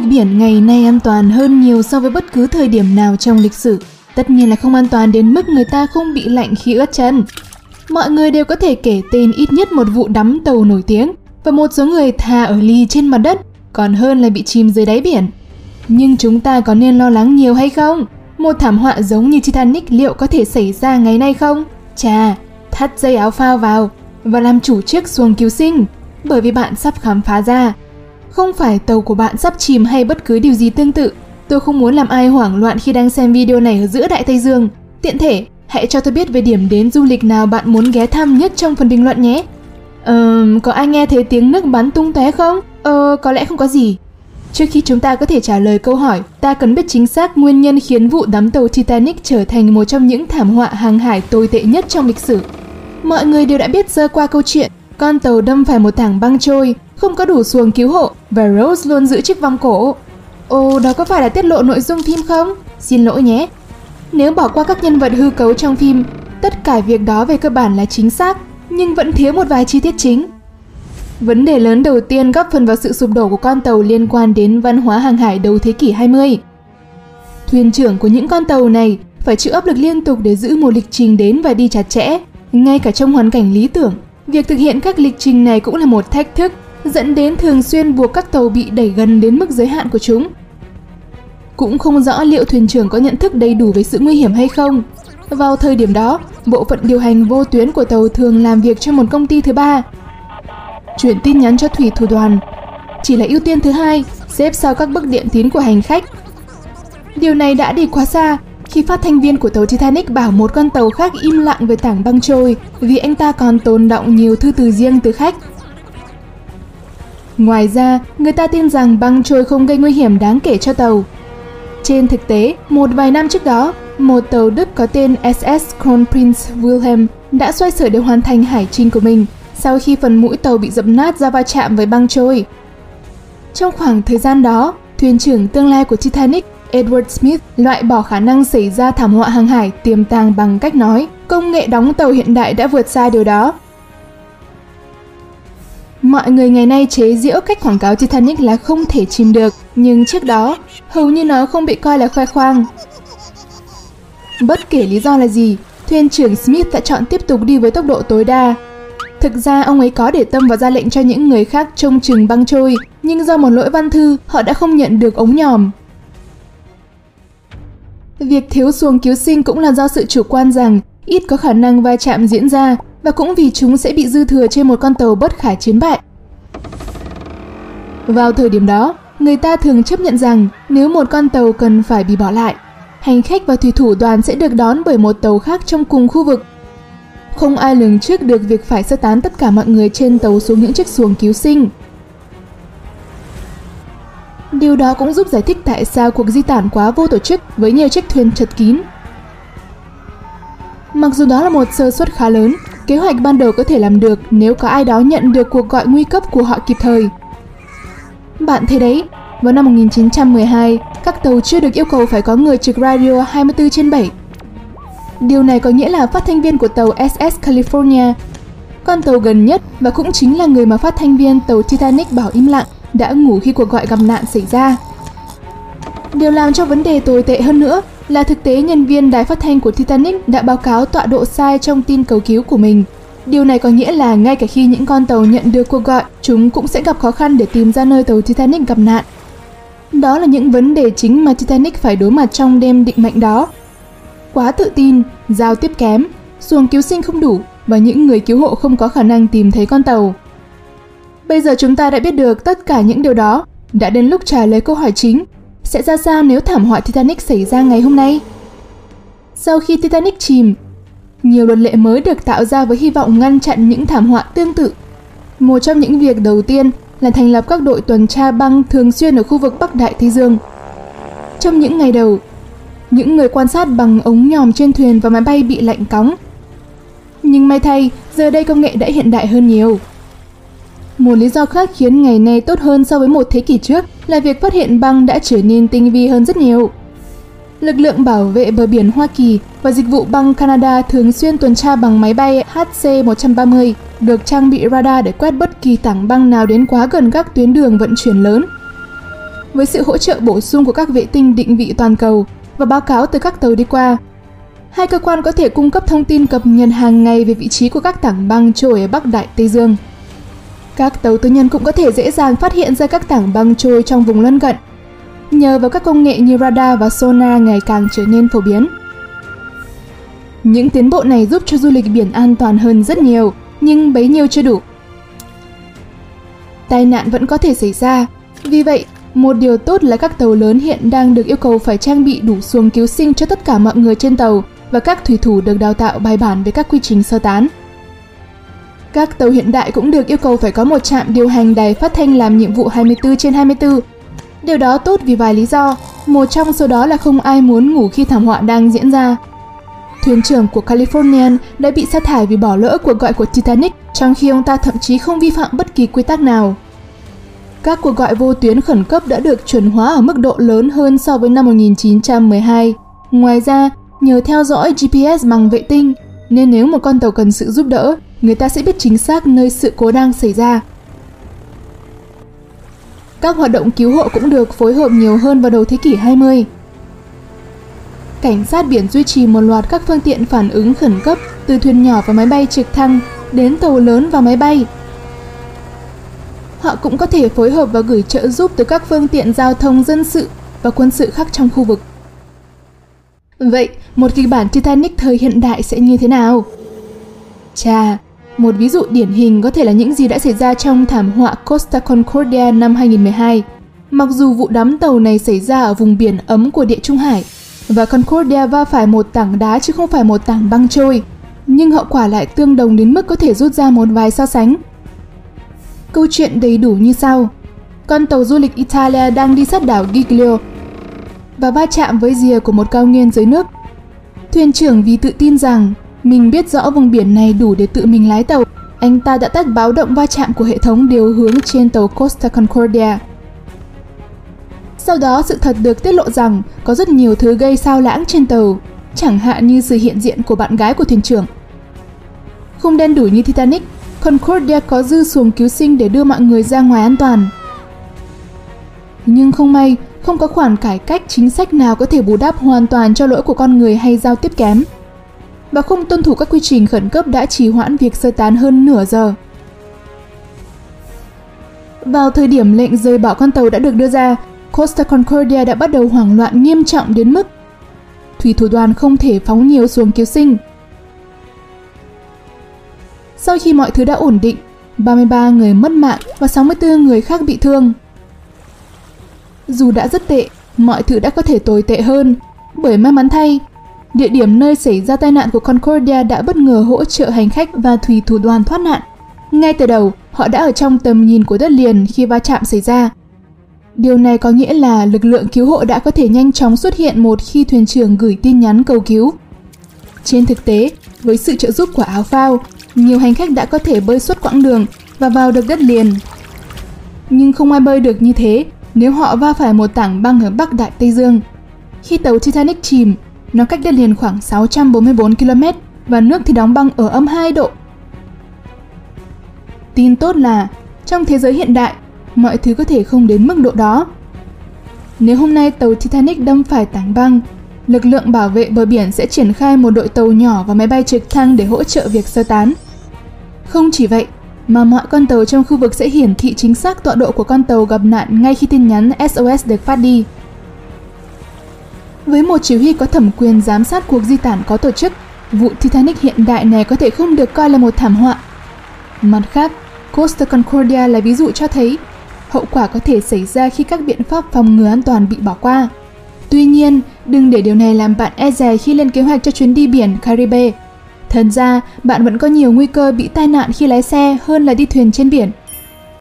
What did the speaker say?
lịch biển ngày nay an toàn hơn nhiều so với bất cứ thời điểm nào trong lịch sử. Tất nhiên là không an toàn đến mức người ta không bị lạnh khi ướt chân. Mọi người đều có thể kể tên ít nhất một vụ đắm tàu nổi tiếng và một số người thà ở ly trên mặt đất còn hơn là bị chìm dưới đáy biển. Nhưng chúng ta có nên lo lắng nhiều hay không? Một thảm họa giống như Titanic liệu có thể xảy ra ngày nay không? Chà, thắt dây áo phao vào và làm chủ chiếc xuồng cứu sinh bởi vì bạn sắp khám phá ra. Không phải tàu của bạn sắp chìm hay bất cứ điều gì tương tự. Tôi không muốn làm ai hoảng loạn khi đang xem video này ở giữa Đại Tây Dương. Tiện thể, hãy cho tôi biết về điểm đến du lịch nào bạn muốn ghé thăm nhất trong phần bình luận nhé. Ờ, có ai nghe thấy tiếng nước bắn tung tóe không? Ờ, có lẽ không có gì. Trước khi chúng ta có thể trả lời câu hỏi, ta cần biết chính xác nguyên nhân khiến vụ đắm tàu Titanic trở thành một trong những thảm họa hàng hải tồi tệ nhất trong lịch sử. Mọi người đều đã biết sơ qua câu chuyện, con tàu đâm phải một tảng băng trôi, không có đủ xuồng cứu hộ và Rose luôn giữ chiếc vòng cổ. Ồ, đó có phải là tiết lộ nội dung phim không? Xin lỗi nhé. Nếu bỏ qua các nhân vật hư cấu trong phim, tất cả việc đó về cơ bản là chính xác, nhưng vẫn thiếu một vài chi tiết chính. Vấn đề lớn đầu tiên góp phần vào sự sụp đổ của con tàu liên quan đến văn hóa hàng hải đầu thế kỷ 20. Thuyền trưởng của những con tàu này phải chịu áp lực liên tục để giữ một lịch trình đến và đi chặt chẽ, ngay cả trong hoàn cảnh lý tưởng. Việc thực hiện các lịch trình này cũng là một thách thức, dẫn đến thường xuyên buộc các tàu bị đẩy gần đến mức giới hạn của chúng. Cũng không rõ liệu thuyền trưởng có nhận thức đầy đủ về sự nguy hiểm hay không. Vào thời điểm đó, bộ phận điều hành vô tuyến của tàu thường làm việc cho một công ty thứ ba chuyển tin nhắn cho thủy thủ đoàn chỉ là ưu tiên thứ hai, xếp sau các bức điện tín của hành khách. Điều này đã đi quá xa khi phát thanh viên của tàu Titanic bảo một con tàu khác im lặng về tảng băng trôi vì anh ta còn tồn động nhiều thư từ riêng từ khách. Ngoài ra, người ta tin rằng băng trôi không gây nguy hiểm đáng kể cho tàu. Trên thực tế, một vài năm trước đó, một tàu Đức có tên SS Kronprinz Wilhelm đã xoay sở để hoàn thành hải trình của mình sau khi phần mũi tàu bị dập nát do va chạm với băng trôi. Trong khoảng thời gian đó, thuyền trưởng tương lai của Titanic Edward Smith loại bỏ khả năng xảy ra thảm họa hàng hải tiềm tàng bằng cách nói công nghệ đóng tàu hiện đại đã vượt xa điều đó. Mọi người ngày nay chế giễu cách quảng cáo Titanic là không thể chìm được, nhưng trước đó, hầu như nó không bị coi là khoe khoang. Bất kể lý do là gì, thuyền trưởng Smith đã chọn tiếp tục đi với tốc độ tối đa Thực ra ông ấy có để tâm và ra lệnh cho những người khác trông chừng băng trôi, nhưng do một lỗi văn thư, họ đã không nhận được ống nhòm. Việc thiếu xuồng cứu sinh cũng là do sự chủ quan rằng ít có khả năng va chạm diễn ra và cũng vì chúng sẽ bị dư thừa trên một con tàu bất khả chiến bại. Vào thời điểm đó, người ta thường chấp nhận rằng nếu một con tàu cần phải bị bỏ lại, hành khách và thủy thủ đoàn sẽ được đón bởi một tàu khác trong cùng khu vực không ai lường trước được việc phải sơ tán tất cả mọi người trên tàu xuống những chiếc xuồng cứu sinh. Điều đó cũng giúp giải thích tại sao cuộc di tản quá vô tổ chức với nhiều chiếc thuyền chật kín. Mặc dù đó là một sơ suất khá lớn, kế hoạch ban đầu có thể làm được nếu có ai đó nhận được cuộc gọi nguy cấp của họ kịp thời. Bạn thấy đấy, vào năm 1912, các tàu chưa được yêu cầu phải có người trực radio 24 trên 7 Điều này có nghĩa là phát thanh viên của tàu SS California, con tàu gần nhất và cũng chính là người mà phát thanh viên tàu Titanic bảo im lặng, đã ngủ khi cuộc gọi gặp nạn xảy ra. Điều làm cho vấn đề tồi tệ hơn nữa là thực tế nhân viên đài phát thanh của Titanic đã báo cáo tọa độ sai trong tin cầu cứu của mình. Điều này có nghĩa là ngay cả khi những con tàu nhận được cuộc gọi, chúng cũng sẽ gặp khó khăn để tìm ra nơi tàu Titanic gặp nạn. Đó là những vấn đề chính mà Titanic phải đối mặt trong đêm định mệnh đó quá tự tin, giao tiếp kém, xuồng cứu sinh không đủ và những người cứu hộ không có khả năng tìm thấy con tàu. Bây giờ chúng ta đã biết được tất cả những điều đó, đã đến lúc trả lời câu hỏi chính, sẽ ra sao nếu thảm họa Titanic xảy ra ngày hôm nay? Sau khi Titanic chìm, nhiều luật lệ mới được tạo ra với hy vọng ngăn chặn những thảm họa tương tự. Một trong những việc đầu tiên là thành lập các đội tuần tra băng thường xuyên ở khu vực Bắc Đại Tây Dương. Trong những ngày đầu, những người quan sát bằng ống nhòm trên thuyền và máy bay bị lạnh cóng. Nhưng may thay, giờ đây công nghệ đã hiện đại hơn nhiều. Một lý do khác khiến ngày nay tốt hơn so với một thế kỷ trước là việc phát hiện băng đã trở nên tinh vi hơn rất nhiều. Lực lượng bảo vệ bờ biển Hoa Kỳ và dịch vụ băng Canada thường xuyên tuần tra bằng máy bay HC-130 được trang bị radar để quét bất kỳ tảng băng nào đến quá gần các tuyến đường vận chuyển lớn với sự hỗ trợ bổ sung của các vệ tinh định vị toàn cầu và báo cáo từ các tàu đi qua. Hai cơ quan có thể cung cấp thông tin cập nhật hàng ngày về vị trí của các tảng băng trôi ở Bắc Đại Tây Dương. Các tàu tư nhân cũng có thể dễ dàng phát hiện ra các tảng băng trôi trong vùng lân cận, nhờ vào các công nghệ như radar và sonar ngày càng trở nên phổ biến. Những tiến bộ này giúp cho du lịch biển an toàn hơn rất nhiều, nhưng bấy nhiêu chưa đủ. Tai nạn vẫn có thể xảy ra, vì vậy một điều tốt là các tàu lớn hiện đang được yêu cầu phải trang bị đủ xuồng cứu sinh cho tất cả mọi người trên tàu và các thủy thủ được đào tạo bài bản về các quy trình sơ tán. Các tàu hiện đại cũng được yêu cầu phải có một trạm điều hành đài phát thanh làm nhiệm vụ 24 trên 24. Điều đó tốt vì vài lý do, một trong số đó là không ai muốn ngủ khi thảm họa đang diễn ra. Thuyền trưởng của Californian đã bị sa thải vì bỏ lỡ cuộc gọi của Titanic, trong khi ông ta thậm chí không vi phạm bất kỳ quy tắc nào. Các cuộc gọi vô tuyến khẩn cấp đã được chuẩn hóa ở mức độ lớn hơn so với năm 1912. Ngoài ra, nhờ theo dõi GPS bằng vệ tinh, nên nếu một con tàu cần sự giúp đỡ, người ta sẽ biết chính xác nơi sự cố đang xảy ra. Các hoạt động cứu hộ cũng được phối hợp nhiều hơn vào đầu thế kỷ 20. Cảnh sát biển duy trì một loạt các phương tiện phản ứng khẩn cấp từ thuyền nhỏ và máy bay trực thăng đến tàu lớn và máy bay. Họ cũng có thể phối hợp và gửi trợ giúp từ các phương tiện giao thông dân sự và quân sự khác trong khu vực. Vậy, một kịch bản Titanic thời hiện đại sẽ như thế nào? Chà, một ví dụ điển hình có thể là những gì đã xảy ra trong thảm họa Costa Concordia năm 2012. Mặc dù vụ đắm tàu này xảy ra ở vùng biển ấm của Địa Trung Hải, và Concordia va phải một tảng đá chứ không phải một tảng băng trôi, nhưng hậu quả lại tương đồng đến mức có thể rút ra một vài so sánh. Câu chuyện đầy đủ như sau. Con tàu du lịch Italia đang đi sát đảo Giglio và va chạm với rìa của một cao nguyên dưới nước. Thuyền trưởng vì tự tin rằng mình biết rõ vùng biển này đủ để tự mình lái tàu, anh ta đã tắt báo động va chạm của hệ thống điều hướng trên tàu Costa Concordia. Sau đó sự thật được tiết lộ rằng có rất nhiều thứ gây sao lãng trên tàu, chẳng hạn như sự hiện diện của bạn gái của thuyền trưởng. Không đen đủi như Titanic, Concordia có dư xuồng cứu sinh để đưa mọi người ra ngoài an toàn. Nhưng không may, không có khoản cải cách chính sách nào có thể bù đắp hoàn toàn cho lỗi của con người hay giao tiếp kém. Và không tuân thủ các quy trình khẩn cấp đã trì hoãn việc sơ tán hơn nửa giờ. Vào thời điểm lệnh rời bỏ con tàu đã được đưa ra, Costa Concordia đã bắt đầu hoảng loạn nghiêm trọng đến mức thủy thủ đoàn không thể phóng nhiều xuồng cứu sinh. Sau khi mọi thứ đã ổn định, 33 người mất mạng và 64 người khác bị thương. Dù đã rất tệ, mọi thứ đã có thể tồi tệ hơn, bởi may mắn thay, địa điểm nơi xảy ra tai nạn của Concordia đã bất ngờ hỗ trợ hành khách và thủy thủ đoàn thoát nạn. Ngay từ đầu, họ đã ở trong tầm nhìn của đất liền khi va chạm xảy ra. Điều này có nghĩa là lực lượng cứu hộ đã có thể nhanh chóng xuất hiện một khi thuyền trưởng gửi tin nhắn cầu cứu. Trên thực tế, với sự trợ giúp của áo phao, nhiều hành khách đã có thể bơi suốt quãng đường và vào được đất liền. Nhưng không ai bơi được như thế nếu họ va phải một tảng băng ở Bắc Đại Tây Dương. Khi tàu Titanic chìm, nó cách đất liền khoảng 644 km và nước thì đóng băng ở âm 2 độ. Tin tốt là trong thế giới hiện đại, mọi thứ có thể không đến mức độ đó. Nếu hôm nay tàu Titanic đâm phải tảng băng, lực lượng bảo vệ bờ biển sẽ triển khai một đội tàu nhỏ và máy bay trực thăng để hỗ trợ việc sơ tán. Không chỉ vậy, mà mọi con tàu trong khu vực sẽ hiển thị chính xác tọa độ của con tàu gặp nạn ngay khi tin nhắn SOS được phát đi. Với một chỉ huy có thẩm quyền giám sát cuộc di tản có tổ chức, vụ Titanic hiện đại này có thể không được coi là một thảm họa. Mặt khác, Costa Concordia là ví dụ cho thấy hậu quả có thể xảy ra khi các biện pháp phòng ngừa an toàn bị bỏ qua. Tuy nhiên, đừng để điều này làm bạn e dè khi lên kế hoạch cho chuyến đi biển Caribe. Thật ra, bạn vẫn có nhiều nguy cơ bị tai nạn khi lái xe hơn là đi thuyền trên biển.